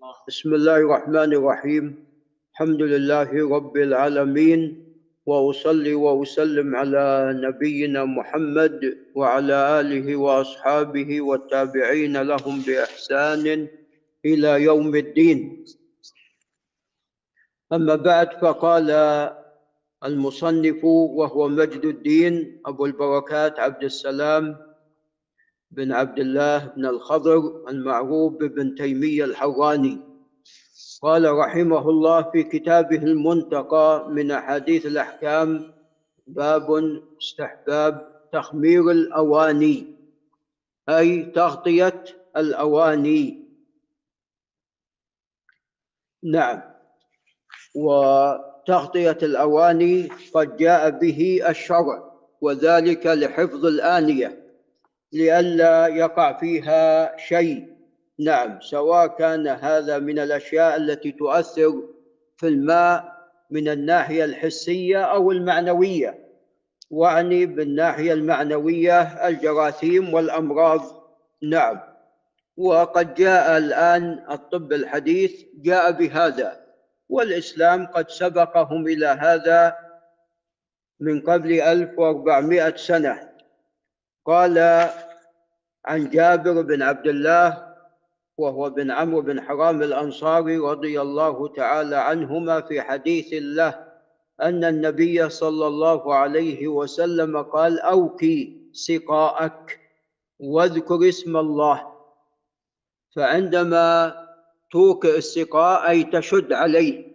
بسم الله الرحمن الرحيم. الحمد لله رب العالمين وأصلي وأسلم على نبينا محمد وعلى آله وأصحابه والتابعين لهم بإحسان إلى يوم الدين. أما بعد فقال المصنف وهو مجد الدين أبو البركات عبد السلام بن عبد الله بن الخضر المعروف بابن تيمية الحراني قال رحمه الله في كتابه المنتقى من أحاديث الأحكام باب استحباب تخمير الأواني أي تغطية الأواني. نعم. وتغطية الأواني قد جاء به الشرع وذلك لحفظ الآنية. لئلا يقع فيها شيء. نعم سواء كان هذا من الأشياء التي تؤثر في الماء من الناحية الحسية أو المعنوية. واعني بالناحية المعنوية الجراثيم والأمراض. نعم. وقد جاء الآن الطب الحديث جاء بهذا والإسلام قد سبقهم إلى هذا من قبل 1400 سنة. قال عن جابر بن عبد الله وهو بن عمرو بن حرام الأنصاري رضي الله تعالى عنهما في حديث له أن النبي صلى الله عليه وسلم قال أوكي سقاءك واذكر اسم الله. فعندما توكئ السقاء أي تشد عليه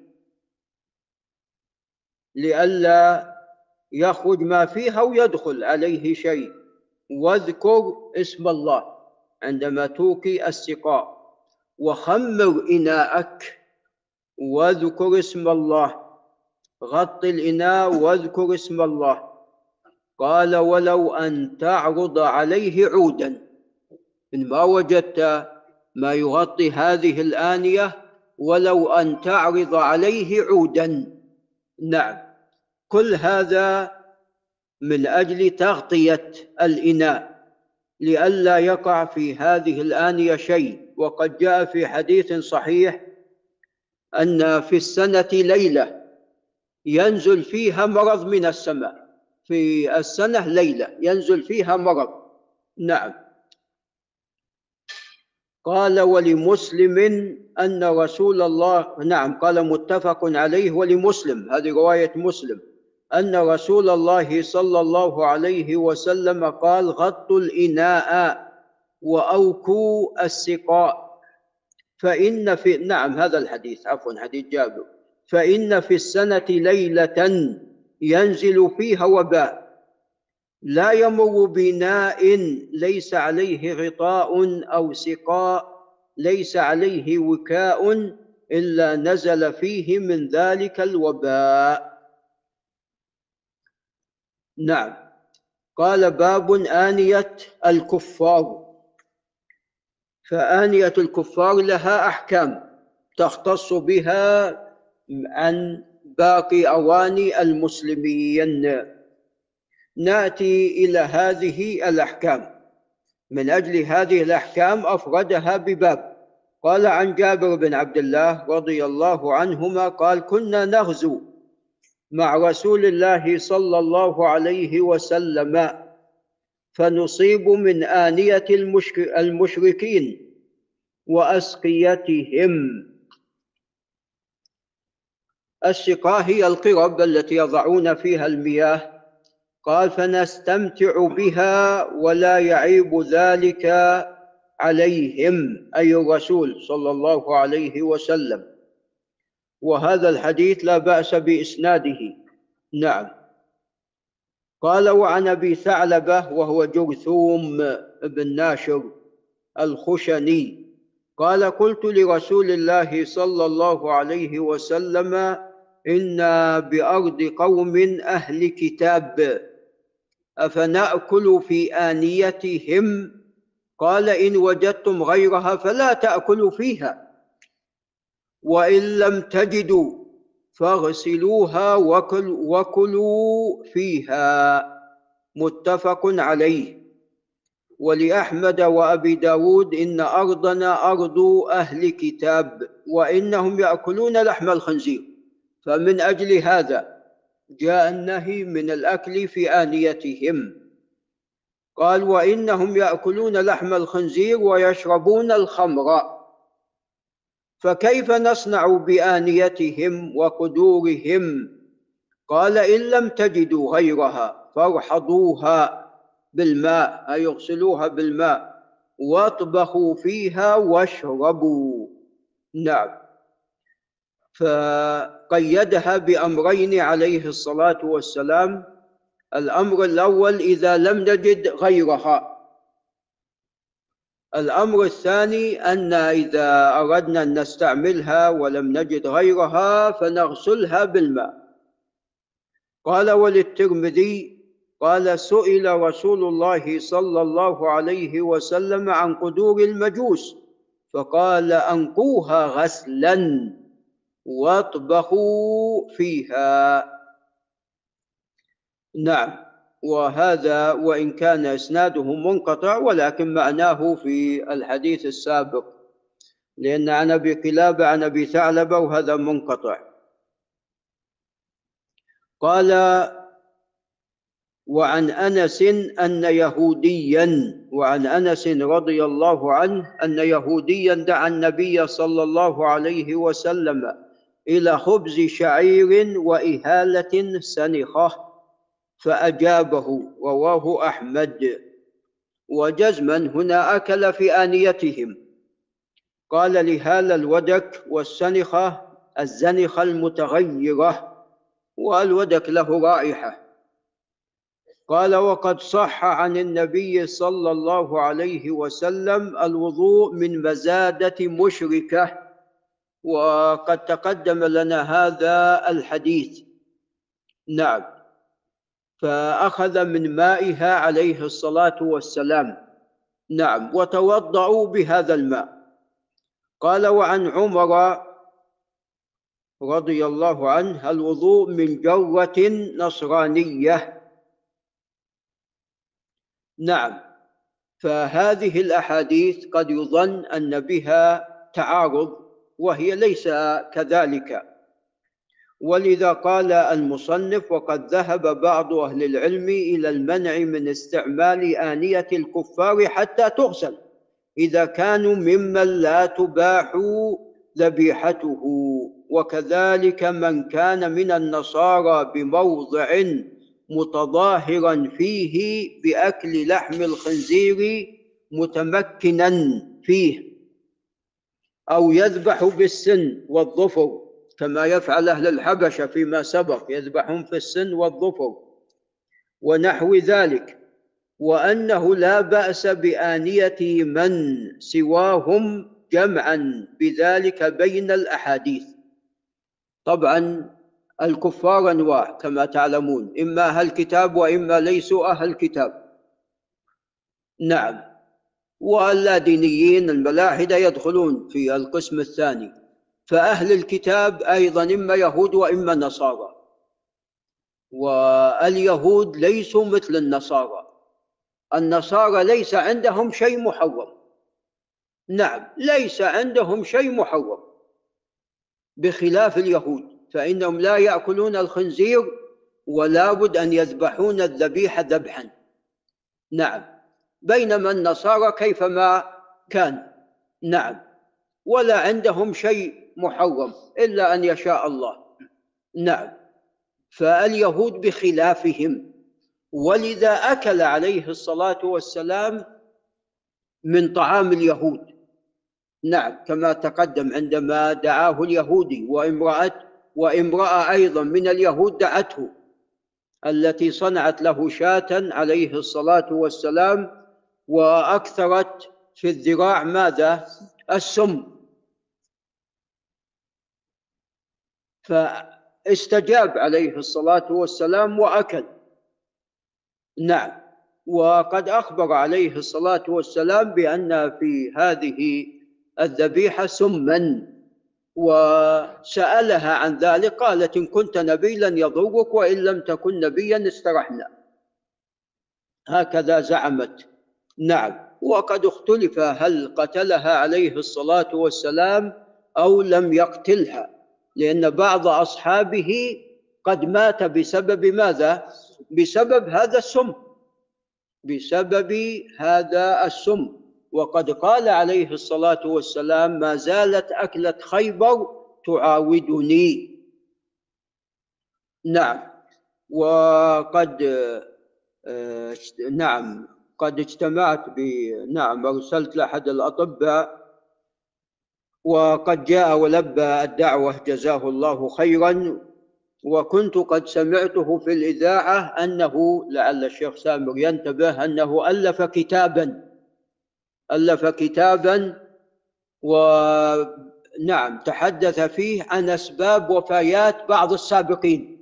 لئلا يخرج ما فيها ويدخل عليه شيء. واذكر اسم الله عندما توكي السقاء. وخمر إناءك واذكر اسم الله. غط الإناء واذكر اسم الله. قال ولو أن تعرض عليه عودا. إن ما وجدت ما يغطي هذه الآنية ولو أن تعرض عليه عودا. نعم. كل هذا من أجل تغطية الإناء لئلا يقع في هذه الآنية شيء. وقد جاء في حديث صحيح أن في السنة ليلة ينزل فيها مرض من السماء. في السنة ليلة ينزل فيها مرض. نعم. قال ولمسلم أن رسول الله نعم قال متفق عليه ولمسلم. هذه رواية مسلم. أن رسول الله صلى الله عليه وسلم قال غطوا الإناء وأوكوا السقاء. فإن في نعم هذا الحديث عفوا حديث جابر. فإن في السنة ليلة ينزل فيها وباء. لا يمر بناء ليس عليه غطاء أو سقاء ليس عليه وكاء إلا نزل فيه من ذلك الوباء. نعم. قال باب آنية الكفار. فآنية الكفار لها أحكام تختص بها عن باقي أواني المسلمين. نأتي إلى هذه الأحكام. من أجل هذه الأحكام أفردها بباب. قال عن جابر بن عبد الله رضي الله عنهما قال كنا نغزو مع رسول الله صلى الله عليه وسلم فنصيب من آنية المشركين وأسقيتهم. السقاء هي القرب التي يضعون فيها المياه قال فنستمتع بها ولا يعيب ذلك عليهم أي الرسول صلى الله عليه وسلم. وهذا الحديث لا بأس بإسناده. نعم. قال وعن أبي ثعلبة وهو جرثوم بن ناشر الخشني قال قلت لرسول الله صلى الله عليه وسلم إنا بأرض قوم أهل كتاب أفنأكل في آنيتهم؟ قال إن وجدتم غيرها فلا تأكلوا فيها. وإن لم تجدوا فاغسلوها وكل وكلوا فيها. متفق عليه. ولأحمد وأبي داود إن أرضنا أرض أهل كتاب وإنهم يأكلون لحم الخنزير. فمن أجل هذا جاء النهي من الأكل في آنيتهم. قال وإنهم يأكلون لحم الخنزير ويشربون الخمر. فكيف نصنع بآنيتهم وقدورهم؟ قال إن لم تجدوا غيرها فارحضوها بالماء أي اغسلوها بالماء واطبخوا فيها واشربوا. نعم. فقيدها بأمرين عليه الصلاة والسلام. الأمر الأول إذا لم نجد غيرها. الأمر الثاني أن إذا أردنا أن نستعملها ولم نجد غيرها فنغسلها بالماء. قال وللترمذي قال سئل رسول الله صلى الله عليه وسلم عن قدور المجوس فقال أنقوها غسلا واطبخوا فيها. نعم. وهذا وإن كان إسناده منقطع ولكن معناه في الحديث السابق. لأن عن أبي قلابة عن أبي ثعلبة وهذا منقطع. قال وعن أنس أن يهوديا وعن أنس رضي الله عنه أن يهوديا دعا النبي صلى الله عليه وسلم إلى خبز شعير وإهالة سنخة فأجابه رواه أحمد. وجزما هنا أكل في آنيتهم. قال لهال الودك والسنخة الزنخة المتغيرة والودك له رائحة. قال وقد صح عن النبي صلى الله عليه وسلم الوضوء من مزادة مشركة وقد تقدم لنا هذا الحديث. نعم. فأخذ من مائها عليه الصلاة والسلام. نعم وتوضأوا بهذا الماء. قال وعن عمر رضي الله عنه الوضوء من جرة نصرانية. نعم فهذه الأحاديث قد يظن أن بها تعارض وهي ليس كذلك. ولذا قال المصنف وقد ذهب بعض أهل العلم إلى المنع من استعمال آنية الكفار حتى تغسل. إذا كانوا ممن لا تباح ذبيحته وكذلك من كان من النصارى بموضع متظاهرا فيه بأكل لحم الخنزير متمكنا فيه أو يذبح بالسن والظفر. كما يفعل أهل الحبشة فيما سبق يذبحون في السن والظفر ونحو ذلك وأنه لا بأس بانيه من سواهم جمعا بذلك بين الأحاديث. طبعا الكفار أنواع كما تعلمون إما أهل كتاب وإما ليسوا أهل كتاب. نعم. واللادينيين الملاحدة يدخلون في القسم الثاني. فأهل الكتاب أيضا إما يهود وإما نصارى. واليهود ليسوا مثل النصارى. النصارى ليس عندهم شيء محرم. نعم ليس عندهم شيء محرم. بخلاف اليهود فإنهم لا يأكلون الخنزير ولا بد أن يذبحون الذبيحة ذبحا. نعم بينما النصارى كيفما كان نعم ولا عندهم شيء محرم إلا أن يشاء الله. نعم. فاليهود بخلافهم ولذا أكل عليه الصلاة والسلام من طعام اليهود. نعم كما تقدم عندما دعاه اليهودي وامرأة وامرأة أيضا من اليهود دعته التي صنعت له شاة عليه الصلاة والسلام وأكثرت في الذراع ماذا؟ السم. فاستجاب عليه الصلاة والسلام وأكل. نعم. وقد أخبر عليه الصلاة والسلام بأن في هذه الذبيحة سما وسألها عن ذلك قالت إن كنت نبيا يضرك وإن لم تكن نبيا استرحنا. هكذا زعمت. نعم. وقد اختلف هل قتلها عليه الصلاة والسلام أو لم يقتلها. لأن بعض أصحابه قد مات بسبب ماذا؟ بسبب هذا السم. بسبب هذا السم. وقد قال عليه الصلاة والسلام ما زالت أكلة خيبر تعاودني. نعم. وقد آه، نعم. قد اجتمعت ب نعم أرسلت لأحد الأطباء وقد جاء ولبى الدعوة جزاه الله خيرا. وكنت قد سمعته في الإذاعة أنه لعل الشيخ سامر ينتبه أنه ألف كتابا ألف كتابا. ونعم تحدث فيه عن أسباب وفيات بعض السابقين.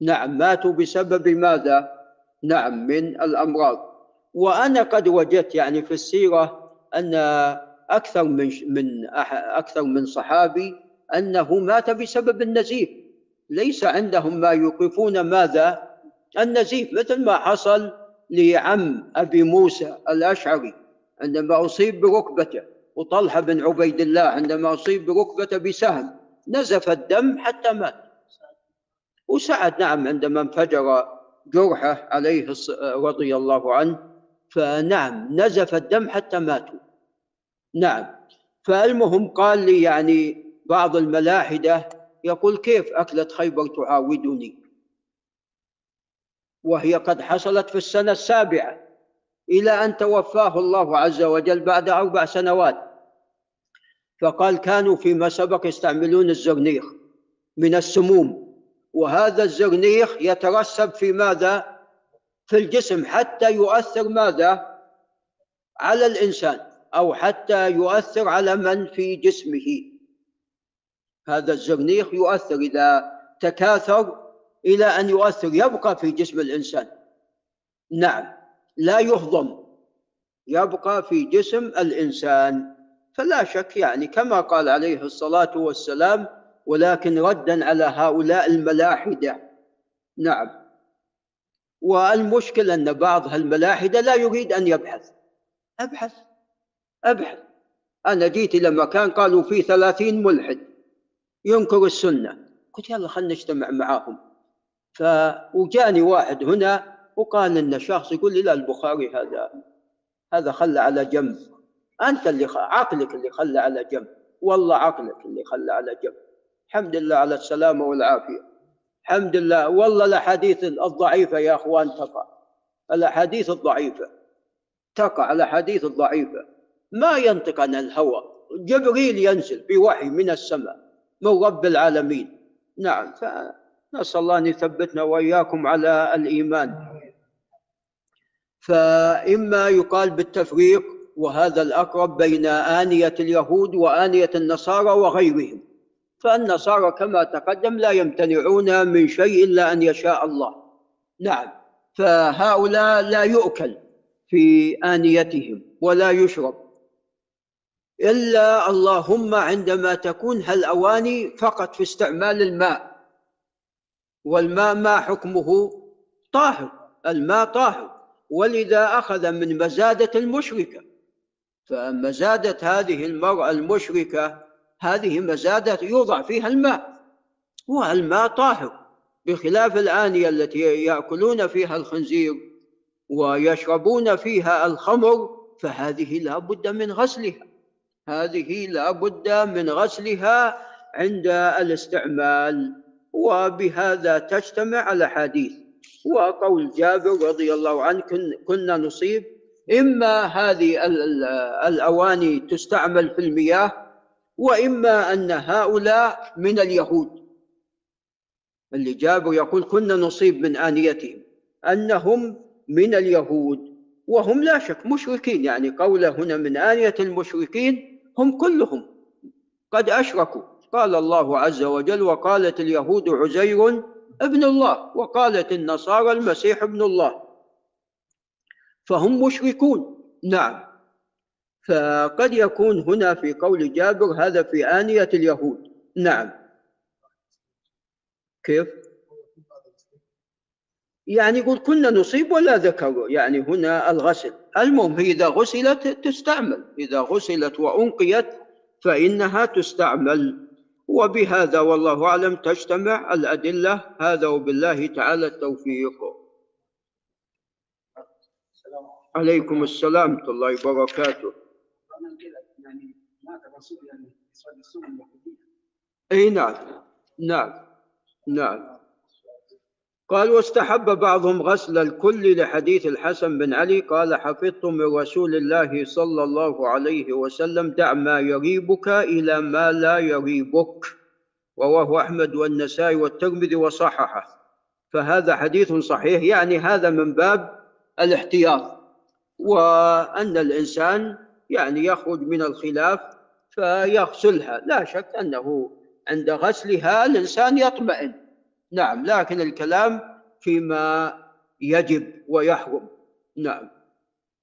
نعم ماتوا بسبب ماذا؟ نعم من الأمراض. وأنا قد وجدت يعني في السيرة أن أكثر من من أكثر من صحابي أنه مات بسبب النزيف. ليس عندهم ما يوقفون ماذا؟ النزيف مثل ما حصل لعم أبي موسى الأشعري عندما أصيب بركبته وطلحة بن عبيد الله عندما أصيب بركبته بسهم نزف الدم حتى مات. وسعد نعم عندما انفجر جرحه عليه رضي الله عنه فنعم نزف الدم حتى ماتوا نعم فالمهم قال لي يعني بعض الملاحدة يقول كيف أكلة خيبر تعاودني وهي قد حصلت في السنة السابعة إلى أن توفاه الله عز وجل بعد أربع سنوات فقال كانوا فيما سبق يستعملون الزرنيخ من السموم وهذا الزرنيخ يترسب في ماذا؟ في الجسم حتى يؤثر ماذا؟ على الإنسان أو حتى يؤثر على من في جسمه. هذا الزرنيخ يؤثر إذا تكاثر إلى أن يؤثر يبقى في جسم الإنسان. نعم لا يهضم يبقى في جسم الإنسان. فلا شك يعني كما قال عليه الصلاة والسلام ولكن ردا على هؤلاء الملاحدة نعم. والمشكلة أن بعض الملاحدة لا يريد أن يبحث. أبحث. أبحث. أنا جيت إلى مكان قالوا فيه ثلاثين ملحد. ينكر السنة. قلت يلا خلنا نجتمع معاهم. ف وجاني واحد هنا وقال إن شخص يقول لي لا البخاري هذا هذا خلى على جنب. أنت اللي خ... عقلك اللي خلى على جنب. والله عقلك اللي خلى على جنب. الحمد لله على السلامة والعافية. الحمد لله. والله الأحاديث الضعيفة يا أخوان تقع. الأحاديث الضعيفة. تقع الأحاديث الضعيفة. ما ينطق عن الهوى. جبريل ينزل بوحي من السماء من رب العالمين. نعم فنسأل الله أن يثبتنا وإياكم على الإيمان. فإما يقال بالتفريق وهذا الأقرب بين آنية اليهود وآنية النصارى وغيرهم. فالنصارى كما تقدم لا يمتنعون من شيء إلا أن يشاء الله. نعم فهؤلاء لا يؤكل في آنيتهم ولا يشرب. إلا اللهم عندما تكون هالأواني فقط في استعمال الماء. والماء ما حكمه؟ طاهر الماء طاهر. ولذا أخذ من مزادة المشركة. فمزادة هذه المرأة المشركة هذه مزادة يوضع فيها الماء. والماء طاهر. بخلاف الآنية التي يأكلون فيها الخنزير ويشربون فيها الخمر فهذه لا بد من غسلها. هذه لا بد من غسلها عند الاستعمال وبهذا تجتمع الأحاديث. وقول جابر رضي الله عنه كنا نصيب. إما هذه الأواني تستعمل في المياه وإما أن هؤلاء من اليهود. اللي جابر يقول كنا نصيب من آنيتهم. أنهم من اليهود وهم لا شك مشركين. يعني قوله هنا من آنية المشركين هم كلهم. قد أشركوا. قال الله عز وجل وقالت اليهود عزير ابن الله وقالت النصارى المسيح ابن الله. فهم مشركون. نعم. فقد يكون هنا في قول جابر هذا في آنية اليهود. نعم. كيف؟ يعني يقول كنا نصيب ولا ذكروا. يعني هنا الغسل. المهم هي إذا غسلت تستعمل. إذا غسلت وأنقيت فإنها تستعمل. وبهذا والله أعلم تجتمع الأدلة. هذا وبالله تعالى التوفيق. عليكم السلام ورحمة الله وبركاته. يعني مات الرسول يعني إي نعم. نعم. نعم. قال واستحب بعضهم غسل الكل لحديث الحسن بن علي. قال حفظت من رسول الله صلى الله عليه وسلم دع ما يريبك إلى ما لا يريبك رواه أحمد والنسائي والترمذي وصححه. فهذا حديث صحيح يعني هذا من باب الاحتياط. وأن الإنسان يعني يخرج من الخلاف فيغسلها. لا شك أنه عند غسلها الإنسان يطمئن. نعم لكن الكلام فيما يجب ويحرم. نعم.